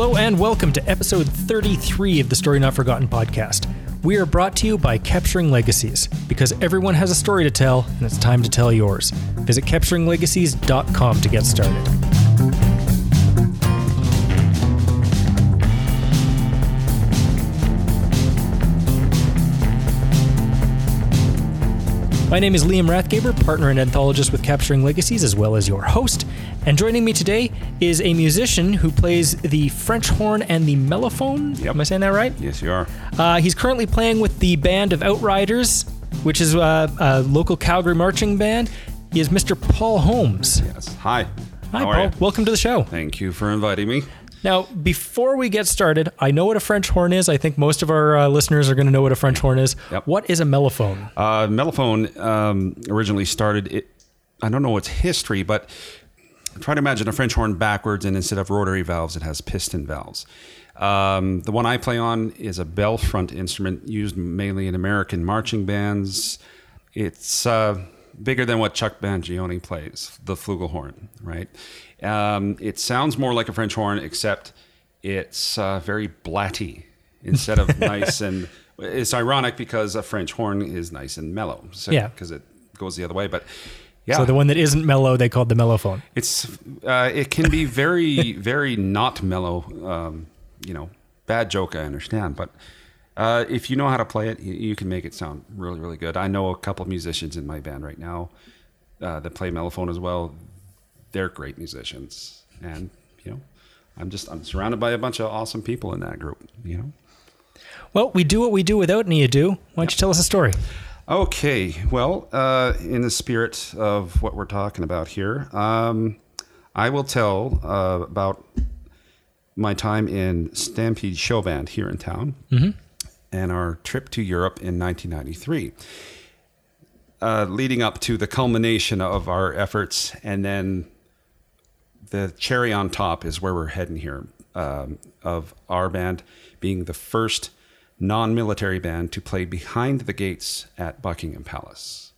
Hello and welcome to episode 33 of the Story Not Forgotten podcast. We are brought to you by Capturing Legacies because everyone has a story to tell and it's time to tell yours. Visit capturinglegacies.com to get started. My name is Liam Rathgaber, partner and anthologist with Capturing Legacies, as well as your host. And joining me today is a musician who plays the French horn and the mellophone. Yep. Am I saying that right? Yes, you are. Uh, he's currently playing with the band of Outriders, which is uh, a local Calgary marching band. He is Mr. Paul Holmes. Yes. Hi. Hi, How Paul. Welcome to the show. Thank you for inviting me. Now, before we get started, I know what a French horn is. I think most of our uh, listeners are going to know what a French horn is. Yep. What is a mellophone? Uh, Mellophone um, originally started. It. I don't know its history, but try to imagine a French horn backwards, and instead of rotary valves, it has piston valves. Um, the one I play on is a bell front instrument used mainly in American marching bands. It's uh, bigger than what Chuck Mangione plays, the flugelhorn, right? Um, it sounds more like a French horn, except it's uh, very blatty instead of nice and. It's ironic because a French horn is nice and mellow, so, Yeah. because it goes the other way. But yeah, So the one that isn't mellow, they called the mellophone. it's uh, it can be very very not mellow. Um, you know, bad joke. I understand, but uh, if you know how to play it, you, you can make it sound really really good. I know a couple of musicians in my band right now uh, that play mellophone as well. They're great musicians, and you know, I'm just I'm surrounded by a bunch of awesome people in that group. You know. Well, we do what we do without any ado. Why don't you tell us a story? Okay, well, uh, in the spirit of what we're talking about here, um, I will tell uh, about my time in Stampede Show Band here in town and our trip to Europe in 1993, uh, leading up to the culmination of our efforts, and then the cherry on top is where we're heading here um, of our band being the first non-military band to play behind the gates at Buckingham Palace.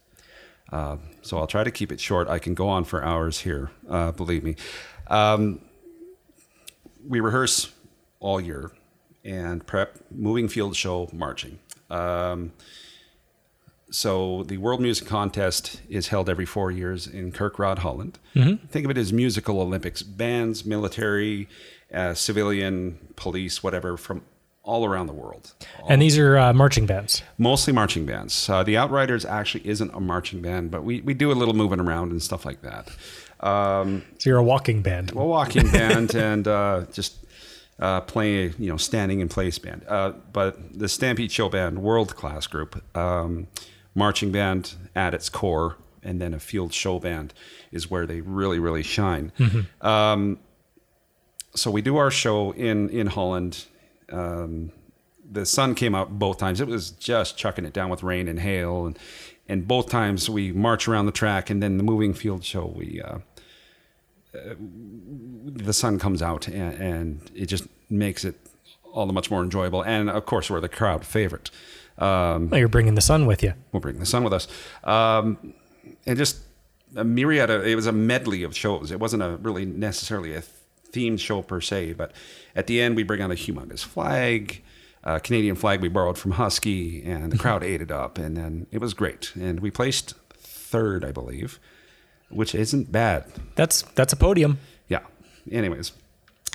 Uh, so I'll try to keep it short. I can go on for hours here, uh, believe me. Um, we rehearse all year and prep moving field show marching. Um, so the World Music Contest is held every four years in Kerkrade, Holland. Think of it as musical Olympics. Bands, military, uh, civilian, police, whatever, from all around the world. And these are uh, marching bands. Mostly marching bands. Uh, the Outriders actually isn't a marching band, but we, we do a little moving around and stuff like that. Um, So you're a walking band. a walking band and uh, just uh, playing, you know, standing in place band. Uh, but the Stampede Show Band, world class group, um, marching band at its core, and then a field show band is where they really, really shine. Um, so we do our show in in Holland. Um, the sun came out both times. It was just chucking it down with rain and hail, and and both times we march around the track, and then the moving field show we. Uh, the sun comes out and, and it just makes it all the much more enjoyable. And of course, we're the crowd favorite. Um, Well, you're bringing the sun with you. we'll bring the sun with us. Um, and just a myriad of, it was a medley of shows. It wasn't a really necessarily a themed show per se, but at the end, we bring out a humongous flag, a Canadian flag we borrowed from Husky, and the crowd ate it up. And then it was great. And we placed third, I believe, which isn't bad. That's that's a podium. Yeah. Anyways,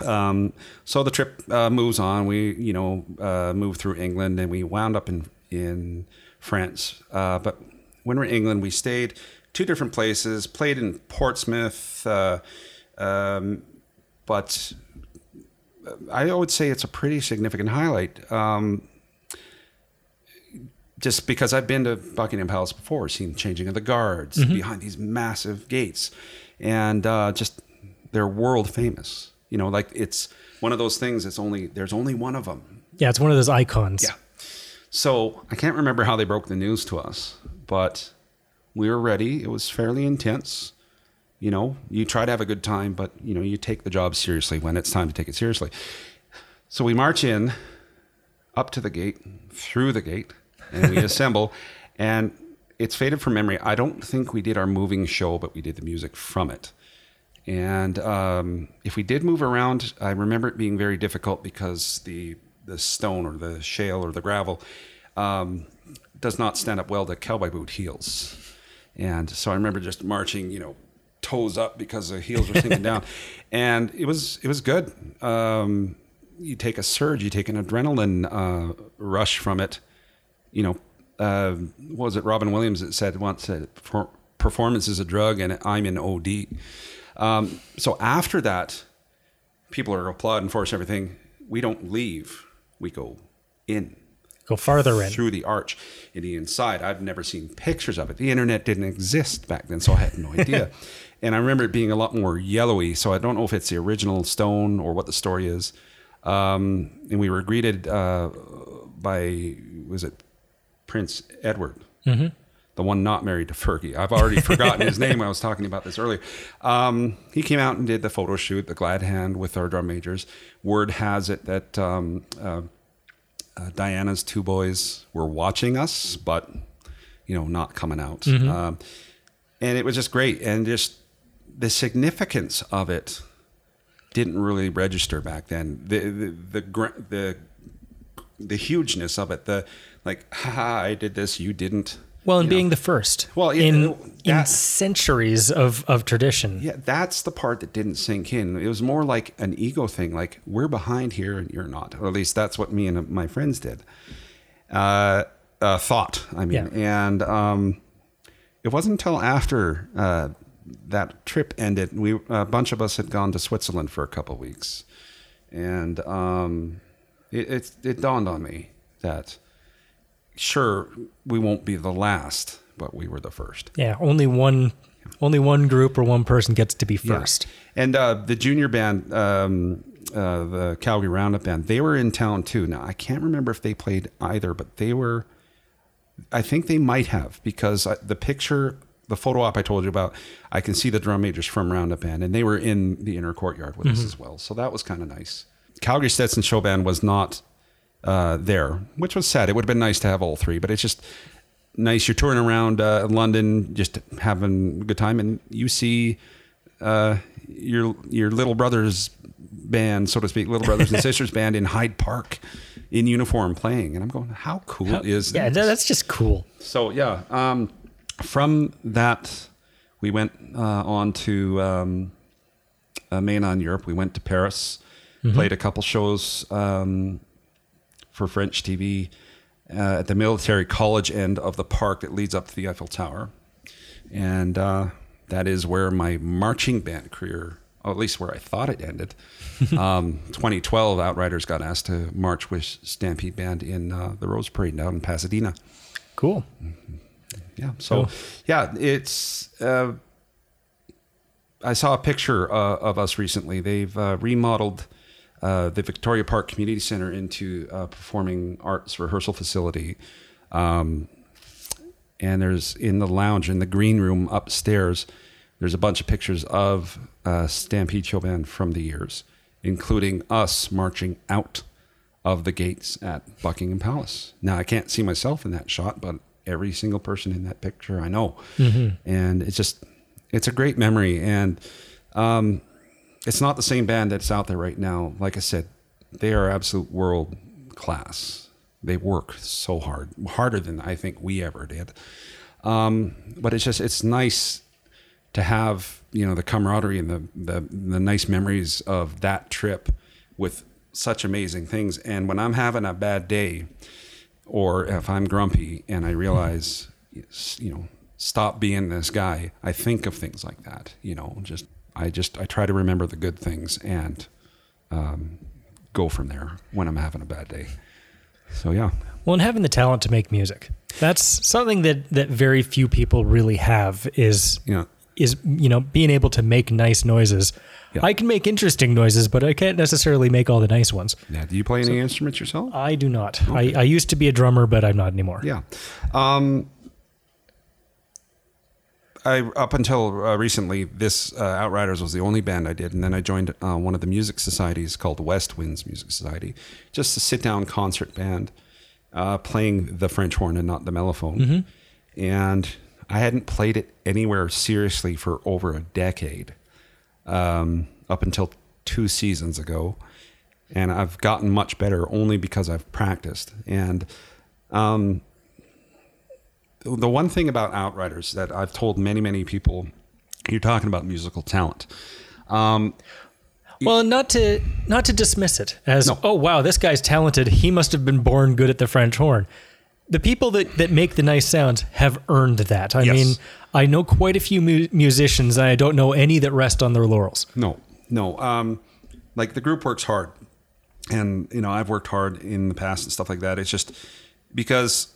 um, so the trip uh, moves on. We, you know, uh, moved through England and we wound up in in France. Uh, but when we're in England, we stayed two different places. Played in Portsmouth, uh, um, but I would say it's a pretty significant highlight. Um, just because I've been to Buckingham Palace before, seen the changing of the guards behind these massive gates, and uh, just they're world famous. You know, like it's one of those things. It's only there's only one of them. Yeah, it's one of those icons. Yeah. So I can't remember how they broke the news to us, but we were ready. It was fairly intense. You know, you try to have a good time, but you know, you take the job seriously when it's time to take it seriously. So we march in up to the gate, through the gate, and we assemble. And it's faded from memory. I don't think we did our moving show, but we did the music from it. And um, if we did move around, I remember it being very difficult because the the stone or the shale or the gravel um, does not stand up well to cowboy boot heels. And so I remember just marching, you know, toes up because the heels were sinking down, and it was it was good. Um, you take a surge, you take an adrenaline uh, rush from it. You know, uh, what was it Robin Williams that said once that performance is a drug and I'm in OD. Um, so after that, people are applauding for us everything. We don't leave. We go in. Go farther in. Through the arch in the inside. I've never seen pictures of it. The internet didn't exist back then, so I had no idea. and I remember it being a lot more yellowy. So I don't know if it's the original stone or what the story is. Um, and we were greeted uh, by, was it Prince Edward? Mm-hmm the one not married to Fergie. I've already forgotten his name. I was talking about this earlier. Um, he came out and did the photo shoot, the glad hand with our drum majors. Word has it that um, uh, uh, Diana's two boys were watching us, but you know, not coming out. Mm-hmm. Um, and it was just great, and just the significance of it didn't really register back then. The the the the, the hugeness of it, the like, ha, I did this, you didn't well, and being know. the first. Well, yeah, in that, in centuries of of tradition. Yeah, that's the part that didn't sink in. It was more like an ego thing. Like we're behind here and you're not. Or at least that's what me and my friends did. Uh, uh thought. I mean, yeah. and um, it wasn't until after uh, that trip ended, we a bunch of us had gone to Switzerland for a couple weeks, and um, it, it it dawned on me that sure we won't be the last, but we were the first. Yeah, only one only one group or one person gets to be first. Yeah. And uh, the junior band, um, uh, the Calgary Roundup band, they were in town too. Now I can't remember if they played either, but they were. I think they might have because the picture, the photo op I told you about, I can see the drum majors from Roundup band, and they were in the inner courtyard with mm-hmm. us as well. So that was kind of nice. Calgary Stetson Show Band was not uh, there, which was sad. It would have been nice to have all three, but it's just nice. You're touring around uh, London, just having a good time, and you see uh, your your little brother's band, so to speak, little brothers and sisters band in Hyde Park in uniform playing, and I'm going, how cool how, is that? Yeah, that's just cool. So yeah, um, from that we went uh, on to um, uh, Europe. We went to Paris, mm-hmm. played a couple shows. Um, for French TV uh, at the military college end of the park that leads up to the Eiffel Tower. And uh, that is where my marching band career, or at least where I thought it ended. um, 2012, Outriders got asked to march with Stampede Band in uh, the Rose Parade down in Pasadena. Cool. Yeah. So, cool. yeah, it's. Uh, I saw a picture uh, of us recently. They've uh, remodeled uh, the Victoria Park Community Center into a performing arts rehearsal facility. Um, and there's in the lounge, in the green room upstairs, there's a bunch of pictures of uh, Stampede Show Band from the years, including us marching out of the gates at Buckingham Palace. Now, I can't see myself in that shot, but every single person in that picture I know. Mm-hmm. And it's just, it's a great memory. And um, it's not the same band that's out there right now. Like I said, they are absolute world class. They work so hard, harder than I think we ever did. Um, but it's just it's nice to have you know the camaraderie and the, the the nice memories of that trip with such amazing things. And when I'm having a bad day, or if I'm grumpy and I realize, you know, stop being this guy, I think of things like that. You know, just I just I try to remember the good things and um, go from there when I'm having a bad day. So yeah. Well, and having the talent to make music, that's something that that very few people really have. Is yeah. is you know being able to make nice noises. Yeah. I can make interesting noises, but I can't necessarily make all the nice ones. Yeah. Do you play any so, instruments yourself? I do not. Okay. I, I used to be a drummer, but I'm not anymore. Yeah. Um, I up until uh, recently, this uh, Outriders was the only band I did, and then I joined uh, one of the music societies called West Winds Music Society, just a sit down concert band, uh, playing the French horn and not the mellophone. Mm-hmm. And I hadn't played it anywhere seriously for over a decade. um, up until two seasons ago, and I've gotten much better only because I've practiced. And um, the one thing about Outriders that I've told many, many people, you're talking about musical talent. Um, Well, not to not to dismiss it as No. oh wow, this guy's talented. He must have been born good at the French horn. The people that, that make the nice sounds have earned that. I Yes. mean, I know quite a few mu- musicians, and I don't know any that rest on their laurels. No, no. Um, like the group works hard, and you know I've worked hard in the past and stuff like that. It's just because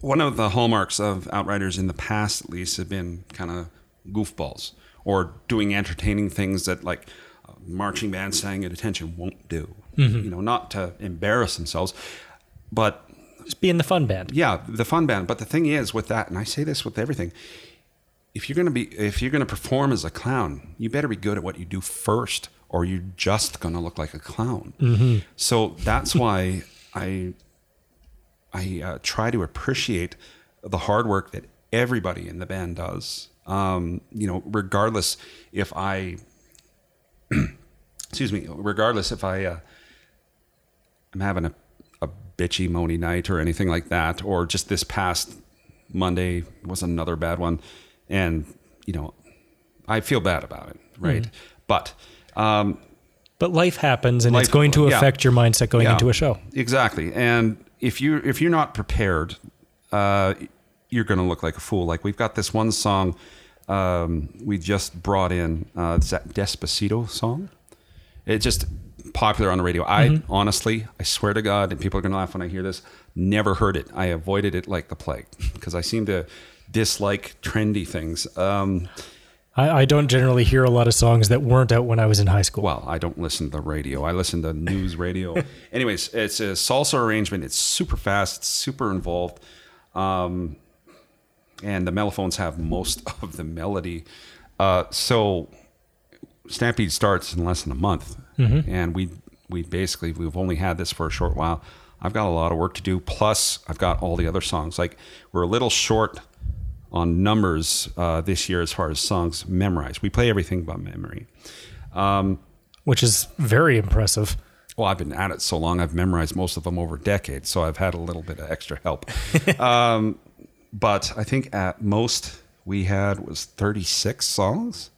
one of the hallmarks of Outriders in the past, at least, have been kind of goofballs or doing entertaining things that like a marching band sang at attention won't do. Mm-hmm. You know, not to embarrass themselves, but Just being the fun band. yeah, the fun band. But the thing is with that, and I say this with everything, if you're gonna be if you're gonna perform as a clown, you better be good at what you do first, or you're just gonna look like a clown. Mm-hmm. So that's why I I uh, try to appreciate the hard work that everybody in the band does. Um, you know, regardless if I excuse me, regardless if I uh, I'm having a, a bitchy moany night or anything like that, or just this past Monday was another bad one, and you know, I feel bad about it, right? But um, But life happens, and it's going to yeah. affect your mindset going yeah, into a show. exactly. And if you if you're not prepared, uh, you're going to look like a fool. Like we've got this one song um, we just brought in, uh, it's that Despacito song. It's just popular on the radio. I honestly, I swear to God, and people are going to laugh when I hear this, never heard it. I avoided it like the plague because I seem to dislike trendy things. Um, I, I don't generally hear a lot of songs that weren't out when I was in high school. well, I don't listen to the radio. I listen to news radio. Anyways, it's a salsa arrangement. It's super fast. It's super involved. Um, and the mellophones have most of the melody. Uh, so Stampede starts in less than a month, and we we basically we've only had this for a short while. I've got a lot of work to do. Plus, I've got all the other songs. Like we're a little short on numbers uh, this year as far as songs memorized. We play everything by memory. which is very impressive. Well, I've been at it so long, I've memorized most of them over decades, so I've had a little bit of extra help. um, but I think at most we had was 36 songs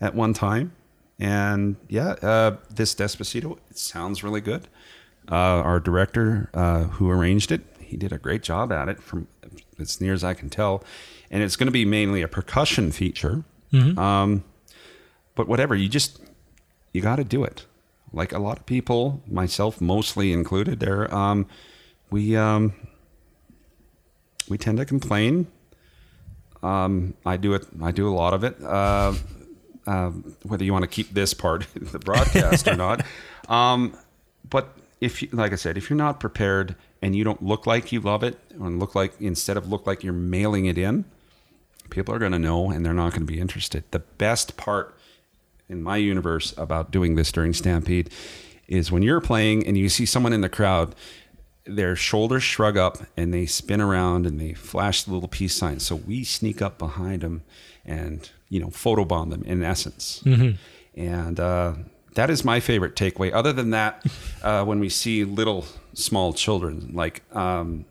at one time. And yeah, uh, this Despacito, it sounds really good. Uh, our director uh, who arranged it, he did a great job at it from as near as I can tell. And it's going to be mainly a percussion feature. Um, but whatever, you just, you got to do it. Like a lot of people, myself mostly included, there, um, we, um, we tend to complain. Um, I do it. I do a lot of it. Uh, uh, whether you want to keep this part in the broadcast or not, um, but if, you, like I said, if you're not prepared and you don't look like you love it, and look like instead of look like you're mailing it in, people are going to know, and they're not going to be interested. The best part in my universe about doing this during Stampede is when you're playing and you see someone in the crowd, their shoulders shrug up and they spin around and they flash the little peace sign. So we sneak up behind them and you know photobomb them in essence. And uh, that is my favorite takeaway. Other than that, uh, when we see little small children, like um,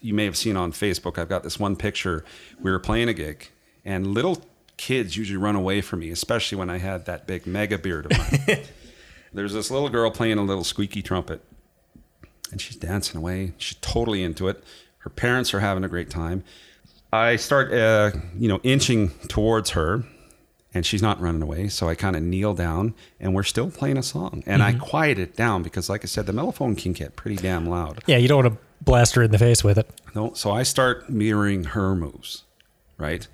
you may have seen on Facebook, I've got this one picture. We were playing a gig, and little kids usually run away from me, especially when I had that big mega beard of mine. There's this little girl playing a little squeaky trumpet, and she's dancing away. She's totally into it. Her parents are having a great time. I start, uh, you know, inching towards her, and she's not running away. So I kind of kneel down, and we're still playing a song. And I quiet it down because, like I said, the mellophone can get pretty damn loud. Yeah, you don't want to blast her in the face with it. No, so I start mirroring her moves, right?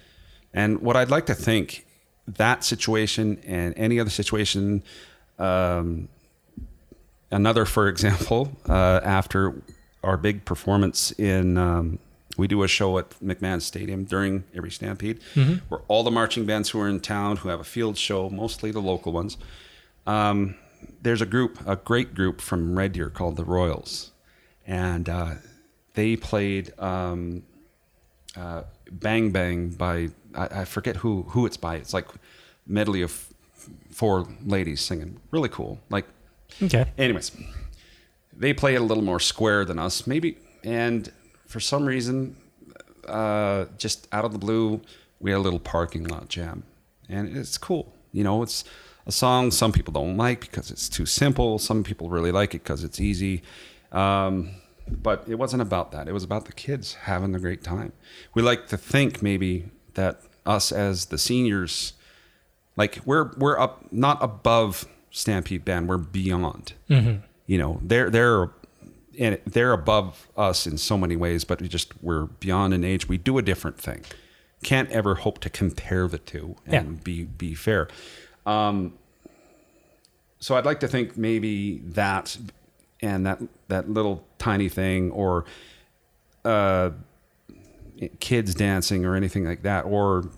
And what I'd like to think that situation and any other situation, um, another, for example, uh, after our big performance in, um, we do a show at McMahon Stadium during every Stampede, where all the marching bands who are in town who have a field show, mostly the local ones, um, there's a group, a great group from Red Deer called the Royals, and uh, they played um, uh, "Bang Bang" by I, I forget who who it's by. It's like medley of four ladies singing. Really cool. Like, Okay. anyways, they play it a little more square than us, maybe. And for some reason, uh, just out of the blue, we had a little parking lot jam, and it's cool. You know, it's a song some people don't like because it's too simple. Some people really like it because it's easy. Um, but it wasn't about that. It was about the kids having a great time. We like to think maybe that us as the seniors, like we're we're up not above Stampede Band, we're beyond. You know, they're they're and they're above us in so many ways, but we just we're beyond an age. We do a different thing. Can't ever hope to compare the two and Yeah. be be fair. Um, so I'd like to think maybe that and that that little tiny thing or uh, kids dancing or anything like that or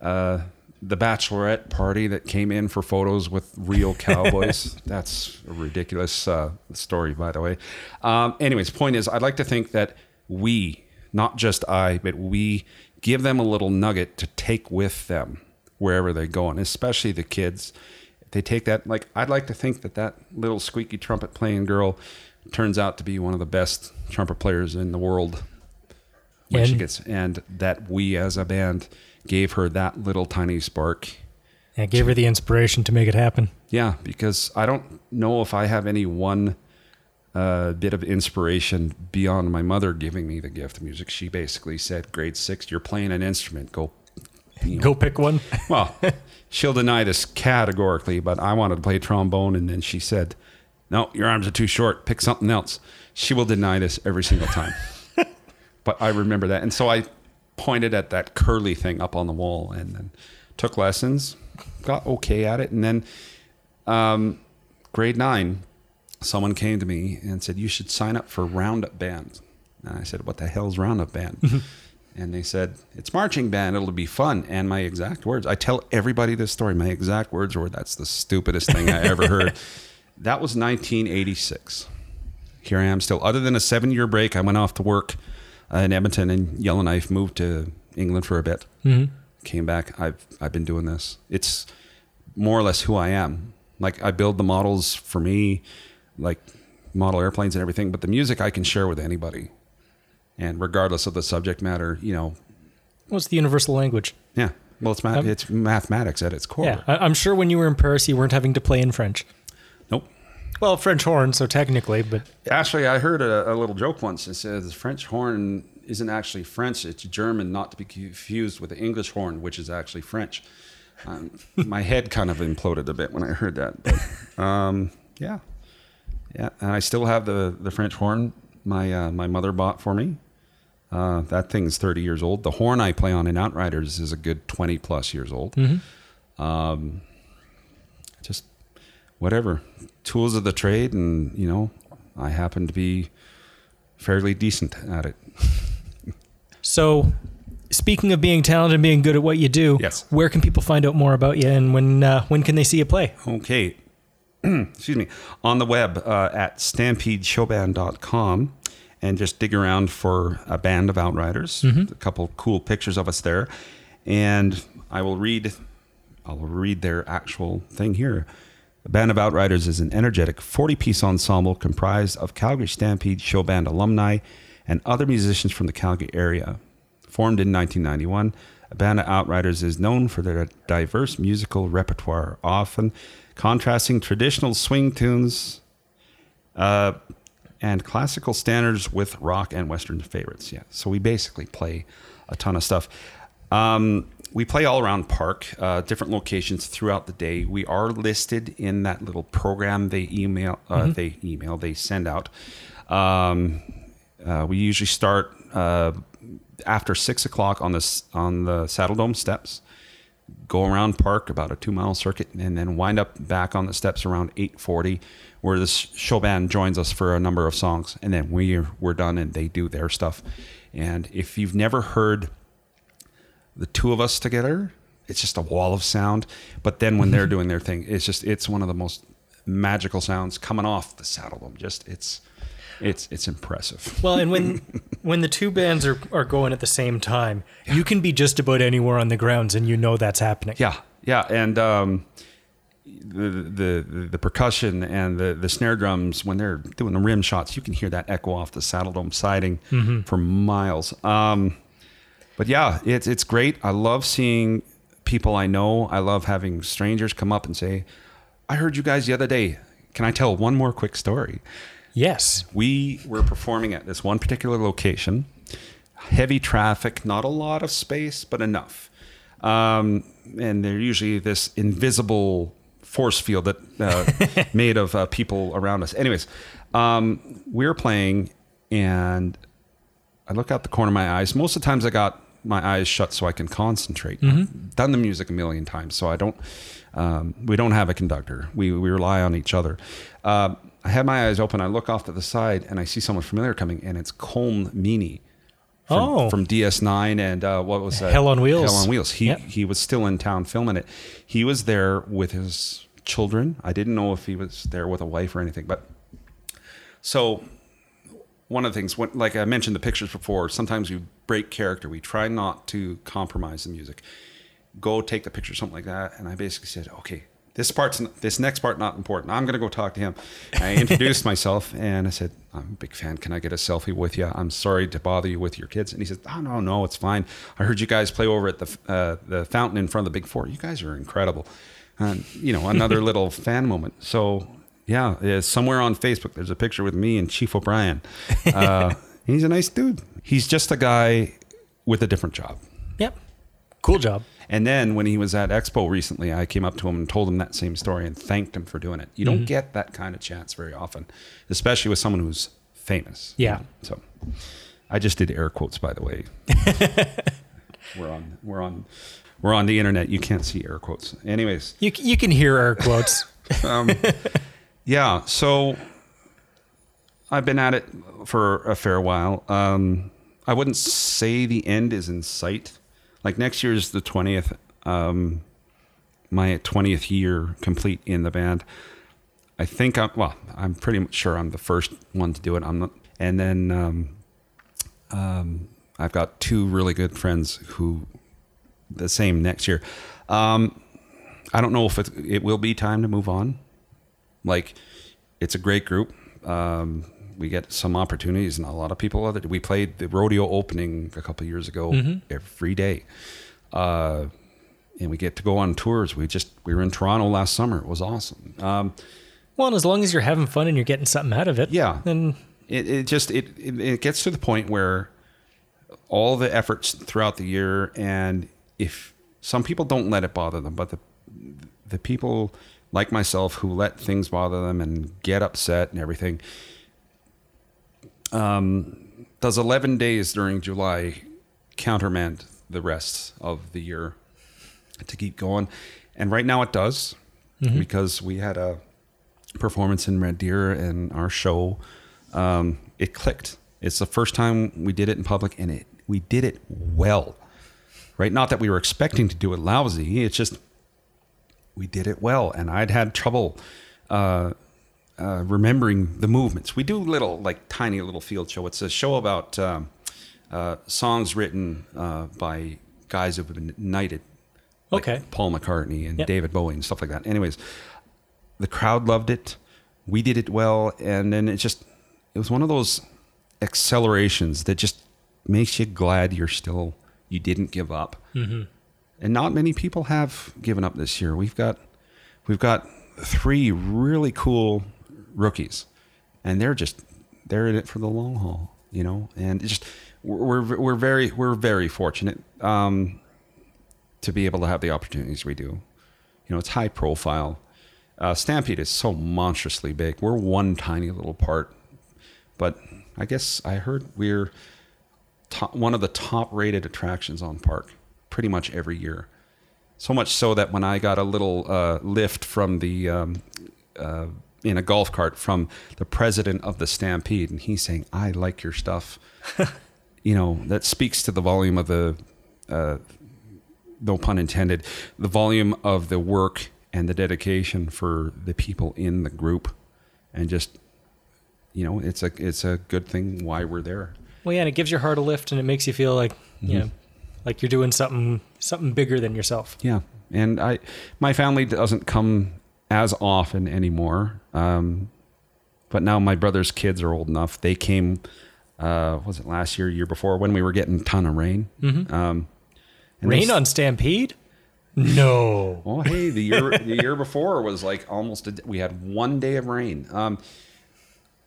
uh, the bachelorette party that came in for photos with real cowboys. That's a ridiculous uh, story by the way. Um, anyways point is i'd like to think that we not just i but we give them a little nugget to take with them wherever they go and especially the kids. If they take that like i'd like to think that that little squeaky trumpet playing girl turns out to be one of the best trumpet players in the world when she gets and that we as a band gave her that little tiny spark Yeah, gave her the inspiration to make it happen. yeah because i don't know if i have any one uh, bit of inspiration beyond my mother giving me the gift of music she basically said grade six you're playing an instrument go you know, Go pick one. well, she'll deny this categorically, but I wanted to play trombone, and then she said, "No, your arms are too short. Pick something else." She will deny this every single time. but I remember that, and so I pointed at that curly thing up on the wall, and then took lessons, got okay at it, and then um, grade nine, someone came to me and said, "You should sign up for Roundup Band." And I said, "What the hell's Roundup Band?" and they said, "It's marching band. It'll be fun." And my exact words, I tell everybody this story. My exact words were, "That's the stupidest thing I ever heard." that was 1986. Here I am still. Other than a seven-year break, I went off to work Uh, in Edmonton, and Yellowknife moved to England for a bit. Mm-hmm. Came back. I've I've been doing this. It's more or less who I am. Like I build the models for me, like model airplanes and everything. But the music I can share with anybody, and regardless of the subject matter, you know, What's the universal language? yeah. Well, it's math. Um, it's mathematics at its core. Yeah, I- I'm sure when you were in Paris, you weren't having to play in French. Nope. Well, French horn, so technically, but Actually, I heard a, a little joke once. It says the French horn isn't actually French; it's German, not to be confused with the English horn, which is actually French. Um, my head kind of imploded a bit when I heard that. But, um, yeah, yeah, and I still have the the French horn my uh, my mother bought for me. Uh, that thing's thirty years old. The horn I play on in Outriders is a good twenty plus years old. Um, just whatever tools of the trade, and you know, I happen to be fairly decent at it. so speaking of being talented and being good at what you do, Yes. where can people find out more about you and when uh, when can they see you play? Okay. Excuse me. On the web uh, at stampedeshowband.com and just dig around for a band of outriders. A couple cool pictures of us there. And I will read I'll read their actual thing here. The Band of Outriders is an energetic 40 piece ensemble comprised of Calgary Stampede Show Band alumni and other musicians from the Calgary area. Formed in 1991, a band of Outriders is known for their diverse musical repertoire, often contrasting traditional swing tunes uh, and classical standards with rock and western favorites. Yeah, so we basically play a ton of stuff. Um, we play all around park, uh, different locations throughout the day. We are listed in that little program they email, uh, they email, they send out. Um, uh, we usually start uh, after six o'clock on this on the Saddle Dome steps go around park about a two mile circuit and then wind up back on the steps around 840 where this show band joins us for a number of songs and then we're, we're done and they do their stuff and if you've never heard the two of us together it's just a wall of sound. But then when they're doing their thing it's just it's one of the most magical sounds coming off the saddle dome just it's it's it's impressive. Well, and when when the two bands are, are going at the same time, you can be just about anywhere on the grounds and you know that's happening. Yeah, yeah, and um, the, the the percussion and the the snare drums when they're doing the rim shots, you can hear that echo off the Saddle Dome siding for miles. Um, but yeah, it's it's great. I love seeing people I know. I love having strangers come up and say, "I heard you guys the other day. Can I tell one more quick story?" Yes. we were performing at this one particular location heavy traffic not a lot of space but enough um, and they're usually this invisible force field that uh, made of uh, people around us anyways um, we were playing and i look out the corner of my eyes most of the times i got my eyes shut so i can concentrate. I've done the music a million times so i don't um, we don't have a conductor. We, we rely on each other. Uh, i had my eyes open i look off to the side and i see someone familiar coming and it's colm meaney from, Oh. from ds9 and uh, what was that? Hell on Wheels. hell on wheels. He, Yep. he was still in town filming it. He was there with his children. I didn't know if he was there with a wife or anything but so one of the things, when, like I mentioned the pictures before, sometimes we break character. We try not to compromise the music. Go take the picture, something like that. And I basically said, okay, this part's this next part not important. I'm going to go talk to him. I introduced myself and I said, I'm a big fan. Can I get a selfie with you? I'm sorry to bother you with your kids. And he said, Oh no, no, it's fine. I heard you guys play over at the uh, the fountain in front of the Big Four. You guys are incredible. And you know, another little fan moment. So yeah, somewhere on Facebook, there's a picture with me and Chief O'Brien. Uh, he's a nice dude. He's just a guy with a different job. Yep. Cool job. And then when he was at Expo recently, I came up to him and told him that same story and thanked him for doing it. You Mm-hmm. don't get that kind of chance very often, especially with someone who's famous. Yeah. So I just did air quotes, by the way. we're on. We're on. We're on the internet. You can't see air quotes. Anyways, You, you can hear air quotes. Yeah, so I've been at it for a fair while. Um, I wouldn't say the end is in sight. Like next year is the twentieth, um, my twentieth year complete in the band. I think I'm well. I'm pretty sure I'm the first one to do it. I'm not, and then um, um, I've got two really good friends who the same next year. Um, I don't know if it, it will be time to move on like it's a great group um, we get some opportunities and a lot of people it. We played the rodeo opening a couple years ago every day. Uh, and we get to go on tours. We just we were in toronto last summer. It was awesome. Um, well, and as long as you're having fun and you're getting something out of it, Yeah. then it, it just it, it it gets to the point where all the efforts throughout the year and if some people don't let it bother them but the the people like myself who let things bother them and get upset and everything um, does 11 days during july countermand the rest of the year to keep going and right now it does because we had a performance in Red Deer and our show, um, it clicked. It's the first time we did it in public, and it we did it well. Right? Not that we were expecting to do it lousy. It's just we did it well, and I'd had trouble uh, uh, remembering the movements. We do little, like tiny little field show. It's a show about um, uh, songs written uh, by guys who've been knighted. like Okay. Paul McCartney and Yep. David Bowie and stuff like that. Anyways, the crowd loved it. We did it well, and then it just it was one of those accelerations that just makes you glad you're still you didn't give up. Mm-hmm. And not many people have given up this year. We've got we've got three really cool rookies, and they're just they're in it for the long haul, you know. And just we're we're, we're very we're very fortunate um, to be able to have the opportunities we do. You know, it's high profile. Uh, Stampede is so monstrously big. We're one tiny little part, but I guess I heard we're top, one of the top rated attractions on park pretty much every year. So much so that when I got a little uh, lift from the um, uh, in a golf cart from the president of the Stampede, and he's saying, "I like your stuff," you know, that speaks to the volume of the, uh, no pun intended, the volume of the work and the dedication for the people in the group, and just, you know, it's a it's a good thing why we're there. well, yeah, and it gives your heart a lift and it makes you feel like you know, like you're doing something something bigger than yourself. Yeah, and I, my family doesn't come as often anymore. Um, but now my brother's kids are old enough. They came, uh, was it last year, year before, when we were getting a ton of rain. Mm-hmm. Um, they Rain on Stampede? No. Well, hey, the year the year before was like almost a, we had one day of rain. Um,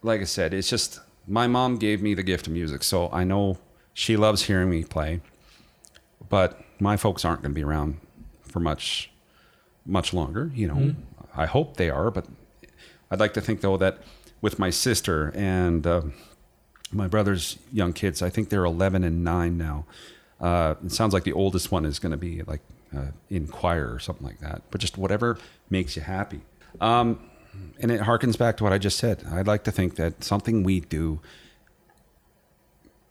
like I said, it's just my mom gave me the gift of music, so I know she loves hearing me play. But my folks aren't going to be around for much much longer. You know, I hope they are, but I'd like to think though that with my sister and uh, my brother's young kids, I think they're 11 and 9 now. Uh, it sounds like the oldest one is going to be like uh, in choir or something like that, but just whatever makes you happy. Um, and it harkens back to what I just said. I'd like to think that something we do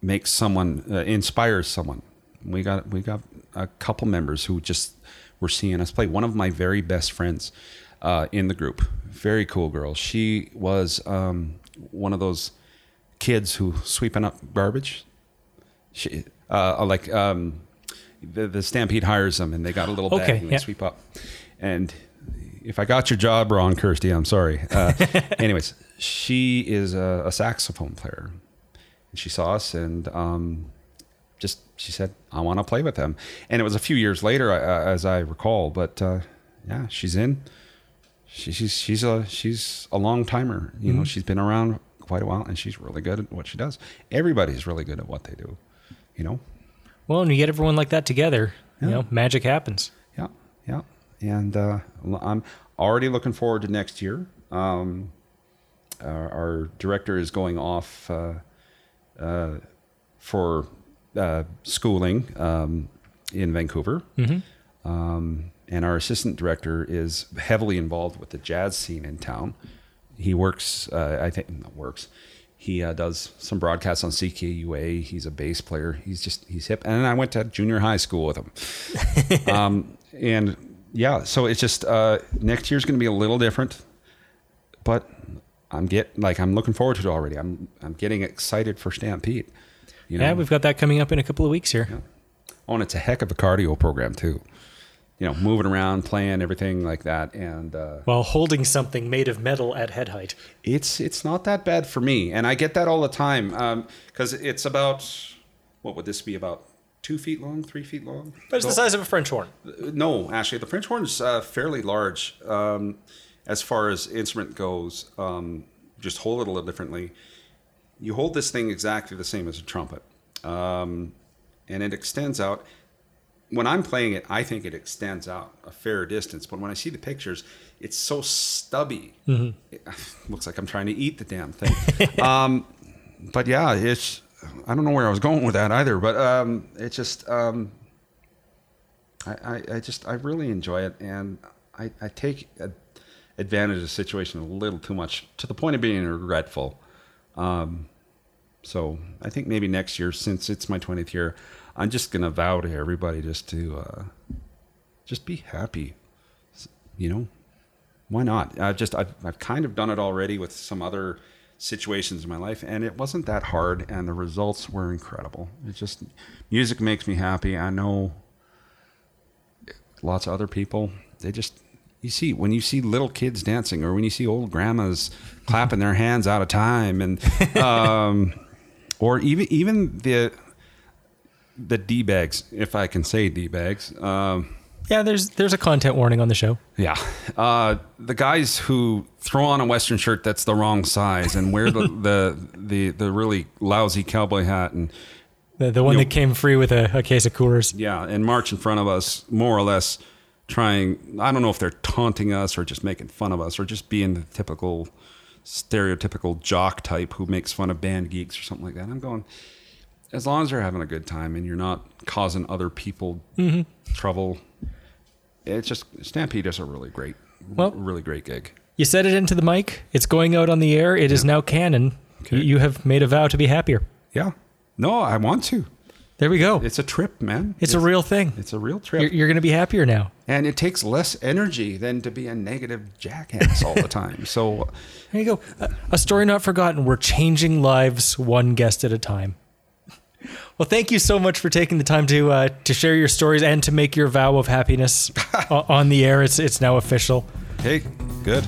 makes someone, uh, inspires someone. We got we got a couple members who just were seeing us play. One of my very best friends uh, in the group, very cool girl. She was um, one of those kids who sweeping up garbage. She, uh, like um, the, the Stampede hires them, and they got a little bag Okay, and they sweep up. And if I got your job wrong, Kirsty, I'm sorry. Uh, anyways, she is a, a saxophone player, and she saw us and um, just she said, "I want to play with them." And it was a few years later, uh, as I recall. But uh, yeah, she's in. She, she's she's a she's a long timer. You know, she's been around quite a while, and she's really good at what she does. Everybody's really good at what they do. You know. Well, when you get everyone like that together, you know, magic happens. Yeah, yeah, and uh, I'm already looking forward to next year. Um, our, our director is going off uh, uh, for uh, schooling um, in Vancouver, um, and our assistant director is heavily involved with the jazz scene in town. He works, uh, I think, not works. He uh, does some broadcasts on CKUA. He's a bass player. He's just he's hip. And I went to junior high school with him um, and yeah, so it's just uh, next year's going to be a little different, but I'm get like I'm looking forward to it already. I'm I'm getting excited for Stampede. You know, Yeah, we've got that coming up in a couple of weeks here. oh, and it's a heck of a cardio program too. You know, moving around, playing everything like that, and uh, While holding something made of metal at head height. it's it's not that bad for me, and I get that all the time Um because it's about what would this be about two feet long, three feet long? But it's the size of a French horn. No, actually, the French horn's uh, fairly large um, as far as instrument goes. Um, just hold it a little differently. You hold this thing exactly the same as a trumpet, um, and it extends out. When I'm playing it, I think it extends out a fair distance. But when I see the pictures, it's so stubby. It looks like I'm trying to eat the damn thing. um, but yeah, it's. I don't know where I was going with that either. But um, it's just. Um, I, I, I just I really enjoy it, and I, I take advantage of the situation a little too much to the point of being regretful. Um, so I think maybe next year, since it's my twentieth year, I'm just gonna vow to everybody just to uh, just be happy. You know, why not? I've just I've, I've kind of done it already with some other situations in my life, and it wasn't that hard, and the results were incredible. It just music makes me happy. I know lots of other people they just you see when you see little kids dancing or when you see old grandmas clapping their hands out of time and um, or even even the the d bags if i can say d bags um, Yeah, there's there's a content warning on the show. yeah uh, the guys who throw on a western shirt that's the wrong size and wear the the, the the really lousy cowboy hat and The, the one You know- that came free with a, a case of Coors. Yeah, and march in front of us, more or less trying. I don't know if they're taunting us or just making fun of us or just being the typical, stereotypical jock type who makes fun of band geeks or something like that. I'm going, as long as they're having a good time and you're not causing other people mm-hmm. trouble, it's just Stampede is a really great, Well- really great gig. You said it into the mic. It's going out on the air. It is now canon. Okay. You have made a vow to be happier. Yeah. No, I want to. There we go. It's a trip, man. It's, a real thing. It's a real trip. You're, you're going to be happier now. and it takes less energy than to be a negative jackass all the time. So There you go. A, a story not forgotten. We're changing lives one guest at a time. Well, thank you so much for taking the time to uh, to share your stories and to make your vow of happiness on the air. It's it's now official. Hey, good.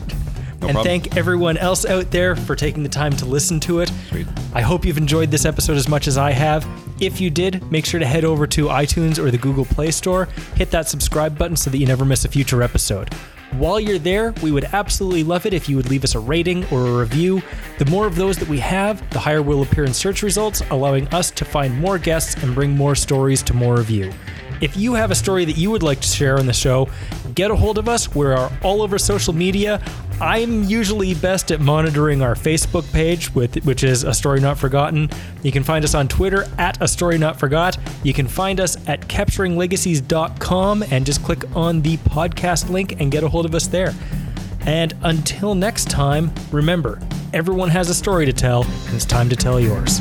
No and problem. thank everyone else out there for taking the time to listen to it. Sweet. I hope you've enjoyed this episode as much as I have. If you did, make sure to head over to iTunes or the Google Play Store, hit that subscribe button so that you never miss a future episode. While you're there, we would absolutely love it if you would leave us a rating or a review. The more of those that we have, the higher we'll appear in search results, allowing us to find more guests and bring more stories to more of you. If you have a story that you would like to share on the show, get a hold of us. We're all over social media. I'm usually best at monitoring our Facebook page, which is A Story Not Forgotten. You can find us on Twitter at A Story Not Forgot. You can find us at capturinglegacies.com and just click on the podcast link and get a hold of us there. And until next time, remember, everyone has a story to tell, and it's time to tell yours.